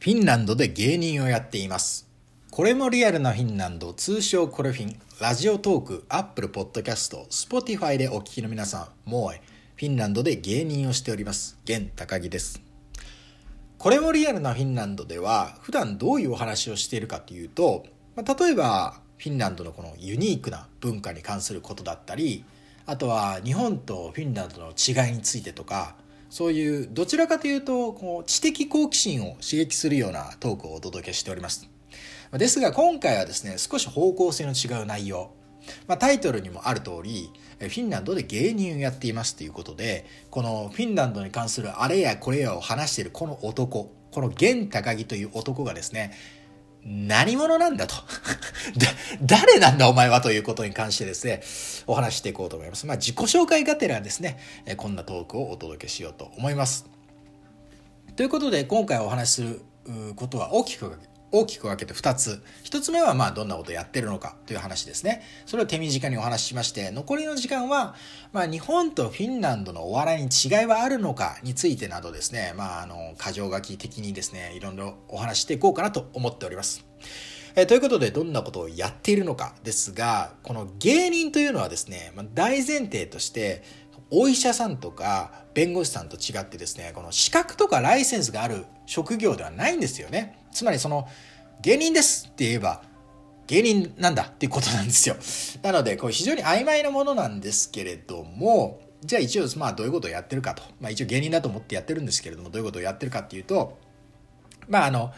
フィンランドで芸人をやっています。これもリアルなフィンランド、通称コレフィン、 Radiotalk、Apple Podcast、Spotify でお聞きの皆さん、もうフィンランドで芸人をしております。現高木です。これもリアルなフィンランドでは、普段どういうお話をしているかというと、まあ、例えば、フィンランドのこのユニークな文化に関することだったり、あとは日本とフィンランドの違いについてとか、そういうどちらかというとこう知的好奇心を刺激するようなトークをお届けしております。ですが今回はですね、少し方向性の違う内容。まあ、タイトルにもある通り、フィンランドで芸人をやっていますということで、このフィンランドに関するあれやこれやを話しているこの男、この現高木という男がですね、何者なんだと 誰なんだお前はということに関してですね、お話していこうと思います。まあ自己紹介がてらですね、こんなトークをお届けしようと思います。ということで今回お話しすることは大きく大きく分けて2つ。1つ目はまあどんなことやってるのかという話ですね。それを手短にお話ししまして、残りの時間は、まあ日本とフィンランドのお笑いに違いはあるのかについてなどですね、まああの、箇条書き的にですね、いろいろお話していこうかなと思っております。えということで、どんなことをやっているのかですが、この芸人というのはですね、ま、大前提として、お医者さんとか弁護士さんと違ってですね、この資格とかライセンスがある職業ではないんですよね。つまりその芸人ですって言えば芸人なんだっていうことなんですよ。なので、これ非常に曖昧なものなんですけれども、じゃあ一応まあどういうことをやってるかと。まあ一応芸人だと思ってやってるんですけれども、どういうことをやってるかっていうと、まああの、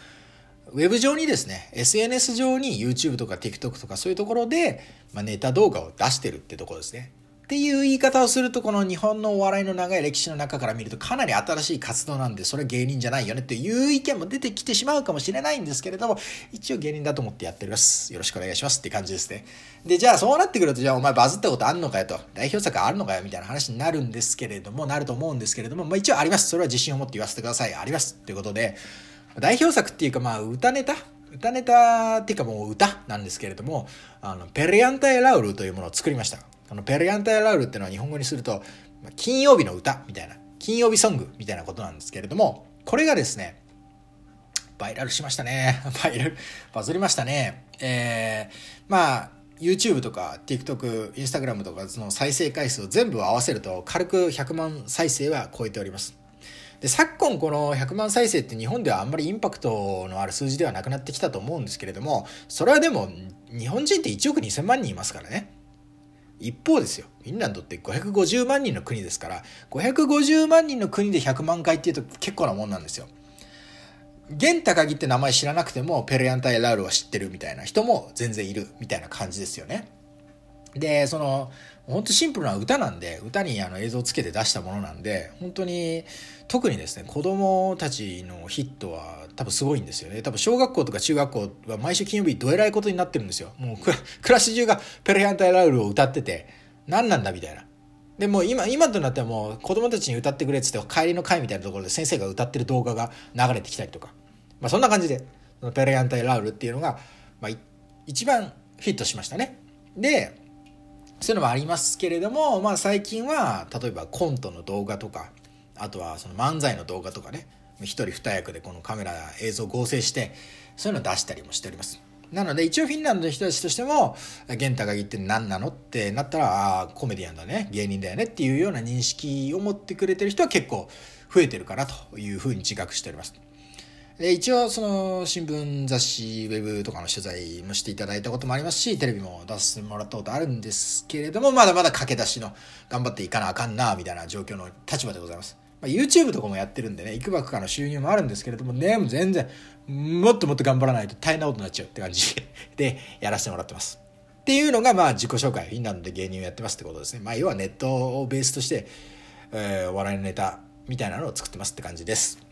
ウェブ上にですね、SNS 上に YouTube とか TikTok とかそういうところで、まあ、ネタ動画を出してるってところですね。っていう言い方をすると、この日本のお笑いの長い歴史の中から見るとかなり新しい活動なんで、それは芸人じゃないよねっていう意見も出てきてしまうかもしれないんですけれども、一応芸人だと思ってやっております。よろしくお願いしますって感じですね。で、じゃあそうなってくると、じゃあお前バズったことあんのかよと、代表作あるのかよみたいな話になるんですけれども、なると思うんですけれども、まあ一応あります。それは自信を持って言わせてください。あります。ということで、代表作っていうかまあ歌ネタ？歌ネタっていうかもう歌なんですけれども、あの、ペリアンタイラウルというものを作りました。このペリアンタイラウルっていうのは日本語にすると、金曜日の歌みたいな、金曜日ソングみたいなことなんですけれども、これがですね、バイラルしましたね。バイラル、バズりましたね。えー、まあ、YouTube とか TikTok、Instagram とかその再生回数を全部合わせると軽く100万再生は超えております。で昨今この100万再生って日本ではあんまりインパクトのある数字ではなくなってきたと思うんですけれどもそれはでも日本人って1億2000万人いますからね。一方ですよ。フィンランドって550万人の国ですから550万人の国で100万回っていうと結構なもんなんですよ。現高木って名前知らなくてもペレアンタイラウルは知ってるみたいな人も全然いるみたいな感じですよね。でその本当シンプルな歌なんで歌にあの映像をつけて出したものなんで本当に特にですね子供たちのヒットは多分すごいんですよね。多分小学校とか中学校は毎週金曜日どえらいことになってるんですよ。もうクラス中がペレアンタイラウルを歌ってて何なんだみたいな。でも今今となってはもう子供たちに歌ってくれっつって帰りの会みたいなところで先生が歌ってる動画が流れてきたりとか。まあそんな感じでペレアンタイラウルっていうのが、まあ、一番ヒットしましたね。でそういうのもありますけれども、まあ最近は、例えばコントの動画とか、あとはその漫才の動画とかね、一人二役でこのカメラ映像合成して、そういうのを出したりもしております。なので一応フィンランドの人たちとしても、玄太が言って何なのってなったら、ああ、コメディアンだね、芸人だよねっていうような認識を持ってくれてる人は結構増えてるかなというふうに自覚しております。で一応その新聞雑誌ウェブとかの取材もしていただいたこともありますしテレビも出してもらったことあるんですけれどもまだまだ駆け出しの頑張っていかなあかんなみたいな状況の立場でございます、ま、YouTube とかもやってるんでねいくばくかの収入もあるんですけれどもねも全然もっともっと頑張らないと大変なことになっちゃうって感じでやらせてもらってます。っていうのがまあ自己紹介フィンランドで芸人をやってますってことですね。まあ要はネットをベースとして、えー、お笑いのネタみたいなのを作ってますって感じです。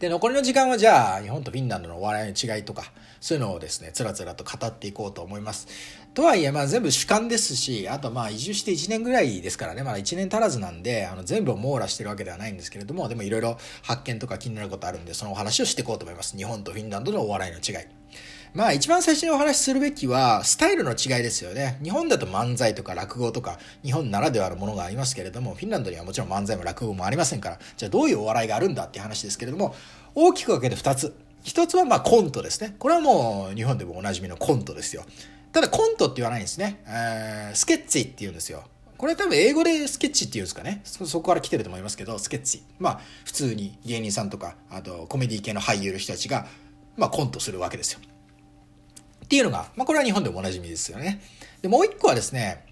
で、残りの時間はじゃあ、日本とフィンランドのお笑いの違いとか、そういうのをですね、つらつらと語っていこうと思います。とはいえ、まあ全部主観ですし、あとまあ移住して1年ぐらいですからね、まだ1年足らずなんで、あの全部を網羅してるわけではないんですけれども、でもいろいろ発見とか気になることあるんで、そのお話をしていこうと思います。日本とフィンランドのお笑いの違い。まあ一番最初にお話しするべきはスタイルの違いですよね。日本だと漫才とか落語とか日本ならではのものがありますけれども、フィンランドにはもちろん漫才も落語もありませんから、じゃあどういうお笑いがあるんだっていう話ですけれども、大きく分けて2つ一つはまあコントですね。これはもう日本でもおなじみのコントですよ。ただコントって言わないんですね。えー、スケッチって言うんですよ。これ多分英語でスケッチって言うんですかねそ。そこから来てると思いますけど、スケッチ。まあ普通に芸人さんとか、あとコメディ系の俳優の人たちが、まあコントするわけですよ。っていうのが、まあこれは日本でもおなじみですよね。で、もう一個はですね、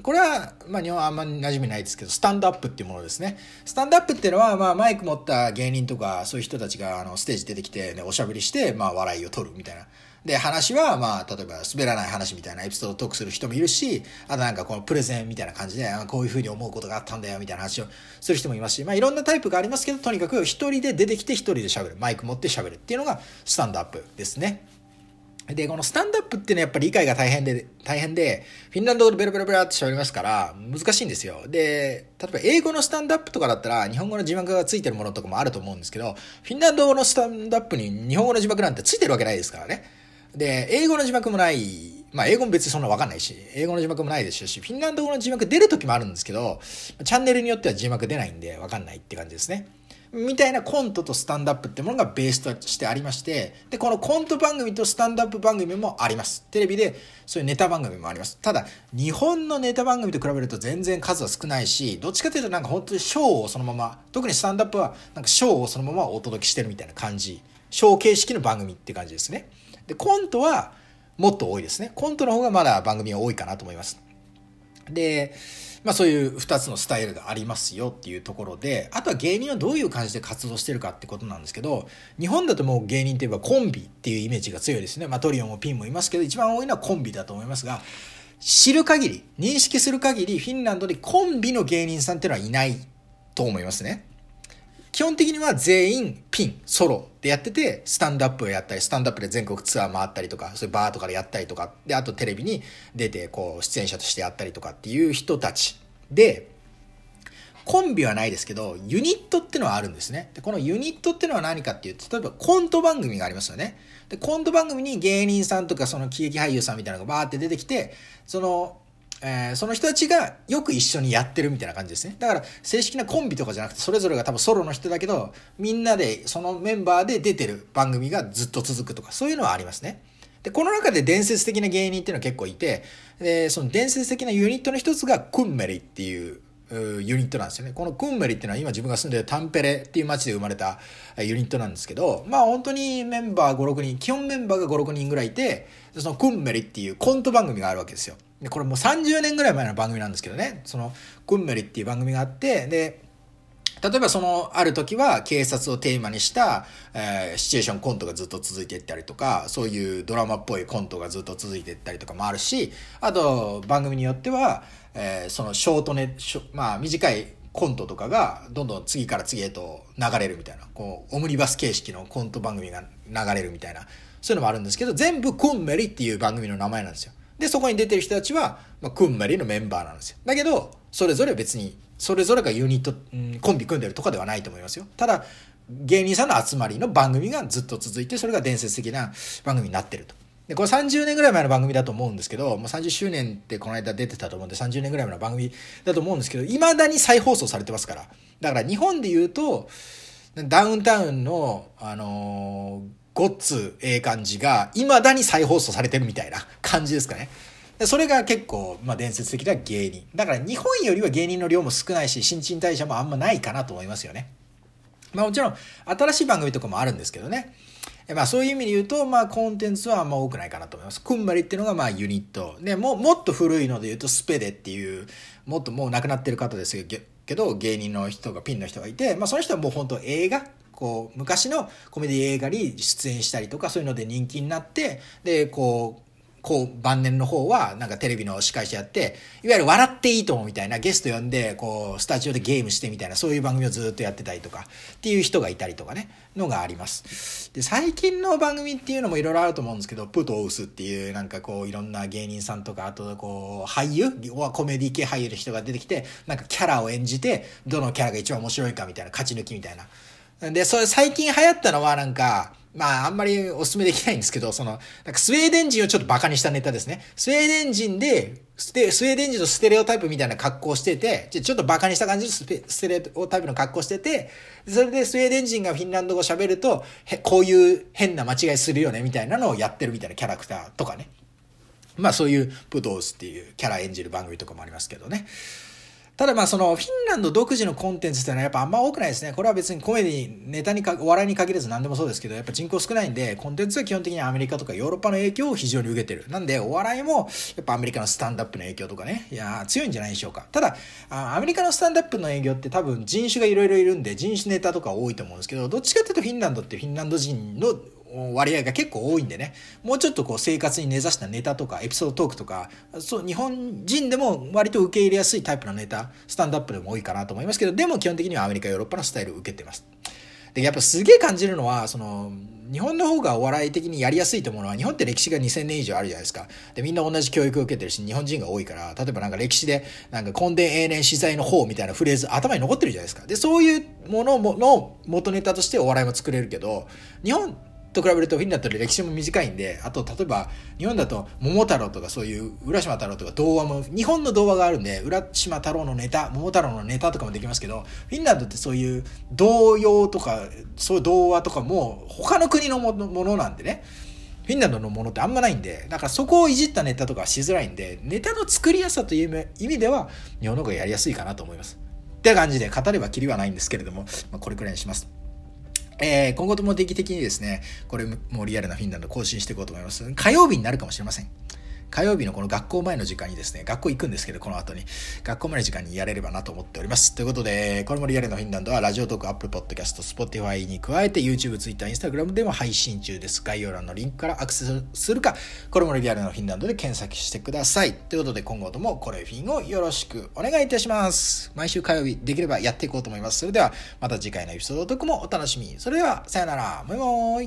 これは、まあ、日本はあんまり馴染みないですけど、スタンドアップっていうものですね。スタンドアップっていうのは、まあ、マイク持った芸人とか、そういう人たちが、あの、ステージ出てきて、ね、おしゃべりして、まあ、笑いを取るみたいな。で、話は、まあ、例えば、滑らない話みたいなエピソードをトークする人もいるし、あとなんかこのプレゼンみたいな感じで、こういうふうに思うことがあったんだよ、みたいな話をする人もいますし、まあ、いろんなタイプがありますけど、とにかく一人で出てきて一人で喋る。マイク持って喋るっていうのが、スタンドアップですね。で、このスタンドアップっていうのはやっぱり理解が大変で、大変で、フィンランド語でベラベラベラって喋りますから、難しいんですよ。で、例えば英語のスタンドアップとかだったら、日本語の字幕がついてるものとかもあると思うんですけど、フィンランド語のスタンドアップに日本語の字幕なんてついてるわけないですからね。で、英語の字幕もない、まあ英語も別にそんなわかんないし、英語の字幕もないですし、フィンランド語の字幕出る時もあるんですけど、チャンネルによっては字幕出ないんでわかんないって感じですね。みたいなコントとスタンドアップってものがベースとしてありまして、で、このコント番組とスタンドアップ番組もあります。テレビでそういうネタ番組もあります。ただ、日本のネタ番組と比べると全然数は少ないし、どっちかというとなんか本当にショーをそのまま、特にスタンドアップはなんかショーをそのままお届けしてるみたいな感じ。ショー形式の番組って感じですね。で、コントはもっと多いですね。コントの方がまだ番組が多いかなと思います。で、まあそういう2つのスタイルがありますよっていうところで、あとは芸人はどういう感じで活動してるかってことなんですけど、日本だともう芸人といえばコンビっていうイメージが強いですね。まあトリオもピンもいますけど、一番多いのはコンビだと思いますが、知る限り、認識する限り、フィンランドでコンビの芸人さんっていうのはいないと思いますね。基本的には全員ピン、ソロでやってて、スタンドアップをやったり、スタンドアップで全国ツアー回ったりとか、そういうバーとかでやったりとか、で、あとテレビに出て、こう、出演者としてやったりとかっていう人たちで、コンビはないですけど、ユニットってのはあるんですね。で、このユニットってのは何かっていうと、例えばコント番組がありますよね。で、コント番組に芸人さんとかその喜劇俳優さんみたいなのがバーって出てきて、その、えー、その人たちがよく一緒にやってるみたいな感じですね。だから正式なコンビとかじゃなくてそれぞれが多分ソロの人だけどみんなでそのメンバーで出てる番組がずっと続くとかそういうのはありますね。で、この中で伝説的な芸人っていうのは結構いて、で、その伝説的なユニットの一つがクンメリっていうユニットなんですよね。このクンメリっていうのは今自分が住んでるタンペレっていう街で生まれたユニットなんですけど、まあ本当にメンバー5、6人、基本メンバーが5、6人ぐらいいて、そのクンメリっていうコント番組があるわけですよ。で、これもう30年ぐらい前の番組なんですけどね、そのクンメリっていう番組があって、で、例えばそのある時は警察をテーマにした、えー、シチュエーションコントがずっと続いていったりとかそういうドラマっぽいコントがずっと続いていったりとかもあるしあと番組によっては、えー、そのショートネまあ短いコントとかがどんどん次から次へと流れるみたいなこうオムニバス形式のコント番組が流れるみたいなそういうのもあるんですけど全部クンメリっていう番組の名前なんですよ。でそこに出てる人たちは、まあ、クンメリのメンバーなんですよだけどそれぞれ別にそれぞれがユニット、うん、コンビ組んでるとかではないと思いますよ。ただ、芸人さんの集まりの番組がずっと続いて、それが伝説的な番組になってると。で、これ30年ぐらい前の番組だと思うんですけど、もう30周年ってこの間出てたと思うんで、30年ぐらい前の番組だと思うんですけど、未だに再放送されてますから。だから日本で言うと、ダウンタウンの、あのー、ごっつええ感じが、未だに再放送されてるみたいな感じですかね。それが結構、まあ、伝説的な芸人。だから日本よりは芸人の量も少ないし、新陳代謝もあんまないかなと思いますよね。まあもちろん、新しい番組とかもあるんですけどね。まあそういう意味で言うと、まあコンテンツはあんま多くないかなと思います。クンマリっていうのがまあユニット。で、ももっと古いので言うとスペデっていう、もっともう亡くなってる方ですけど、芸人の人が、ピンの人がいて、まあその人はもう本当映画こう昔のコメディ映画に出演したりとかそういうので人気になってでこうこう晩年の方はなんかテレビの司会者やって、いわゆる笑っていいと思うみたいなゲスト呼んで、こうスタジオでゲームしてみたいなそういう番組をずっとやってたりとかっていう人がいたりとかね、のがあります。で、最近の番組っていうのもいろいろあると思うんですけど、プートウスっていうなんかこういろんな芸人さんとか、あとこう俳優、コメディ系俳優の人が出てきて、なんかキャラを演じて、どのキャラが一番面白いかみたいな、勝ち抜きみたいな。で、それ最近流行ったのはなんか、まあ、あんまりお勧めできないんですけど、その、なんかスウェーデン人をちょっとバカにしたネタですね。スウェーデン人で、ステスウェーデン人のステレオタイプみたいな格好してて、ちょっとバカにした感じのステレオタイプの格好してて、それでスウェーデン人がフィンランド語喋ると、こういう変な間違いするよねみたいなのをやってるみたいなキャラクターとかね。まあそういうプドースっていうキャラ演じる番組とかもありますけどね。ただまあそのフィンランド独自のコンテンツっていうのはやっぱあんま多くないですね。これは別にコメディ、ネタにか、お笑いに限らず何でもそうですけど、やっぱ人口少ないんで、コンテンツは基本的にアメリカとかヨーロッパの影響を非常に受けてる。なんでお笑いもやっぱアメリカのスタンダップの影響とかね、いや強いんじゃないでしょうか。ただ、アメリカのスタンダップの営業って多分人種がいろいろいるんで、人種ネタとか多いと思うんですけど、どっちかっていうとフィンランドってフィンランド人の割合が結構多いんでね、もうちょっとこう生活に根ざしたネタとかエピソードトークとか、そう、日本人でも割と受け入れやすいタイプのネタ、スタンドアップでも多いかなと思いますけど、でも基本的にはアメリカ、ヨーロッパのスタイルを受けてます。で、やっぱすげえ感じるのは、その、日本の方がお笑い的にやりやすいと思うのは、日本って歴史が2000年以上あるじゃないですか。で、みんな同じ教育を受けてるし、日本人が多いから、例えばなんか歴史で、なんか根伝永年資材の方みたいなフレーズ頭に残ってるじゃないですか。で、そういうものの元ネタとしてお笑いも作れるけど、日本と比べるとフィンランドって歴史も短いんで、あと例えば日本だと桃太郎とかそういう浦島太郎とか童話も、日本の童話があるんで、浦島太郎のネタ、桃太郎のネタとかもできますけど、フィンランドってそういう童謡とか、そういう童話とかも他の国のものなんでね。フィンランドのものってあんまないんで、だからそこをいじったネタとかしづらいんで、ネタの作りやすさという意味では、日本の方がやりやすいかなと思います。って感じで、語ればきりはないんですけれども、まあ、これくらいにします。えー、今後とも定期的にですね、これもリアルなフィンランド更新していこうと思います。火曜日になるかもしれません。火曜日のこの学校前の時間にですね、学校行くんですけど、この後に、学校前の時間にやれればなと思っております。ということで、これもリアルのフィンランドは、 Radiotalk、Apple Podcast、Spotify に加えて、YouTube、Twitter、Instagram でも配信中です。概要欄のリンクからアクセスするか、これもリアルのフィンランドで検索してください。ということで、今後ともこれフィンをよろしくお願いいたします。毎週火曜日、できればやっていこうと思います。それでは、また次回のエピソードトークもお楽しみ。それでは、さよなら。バイバーイ。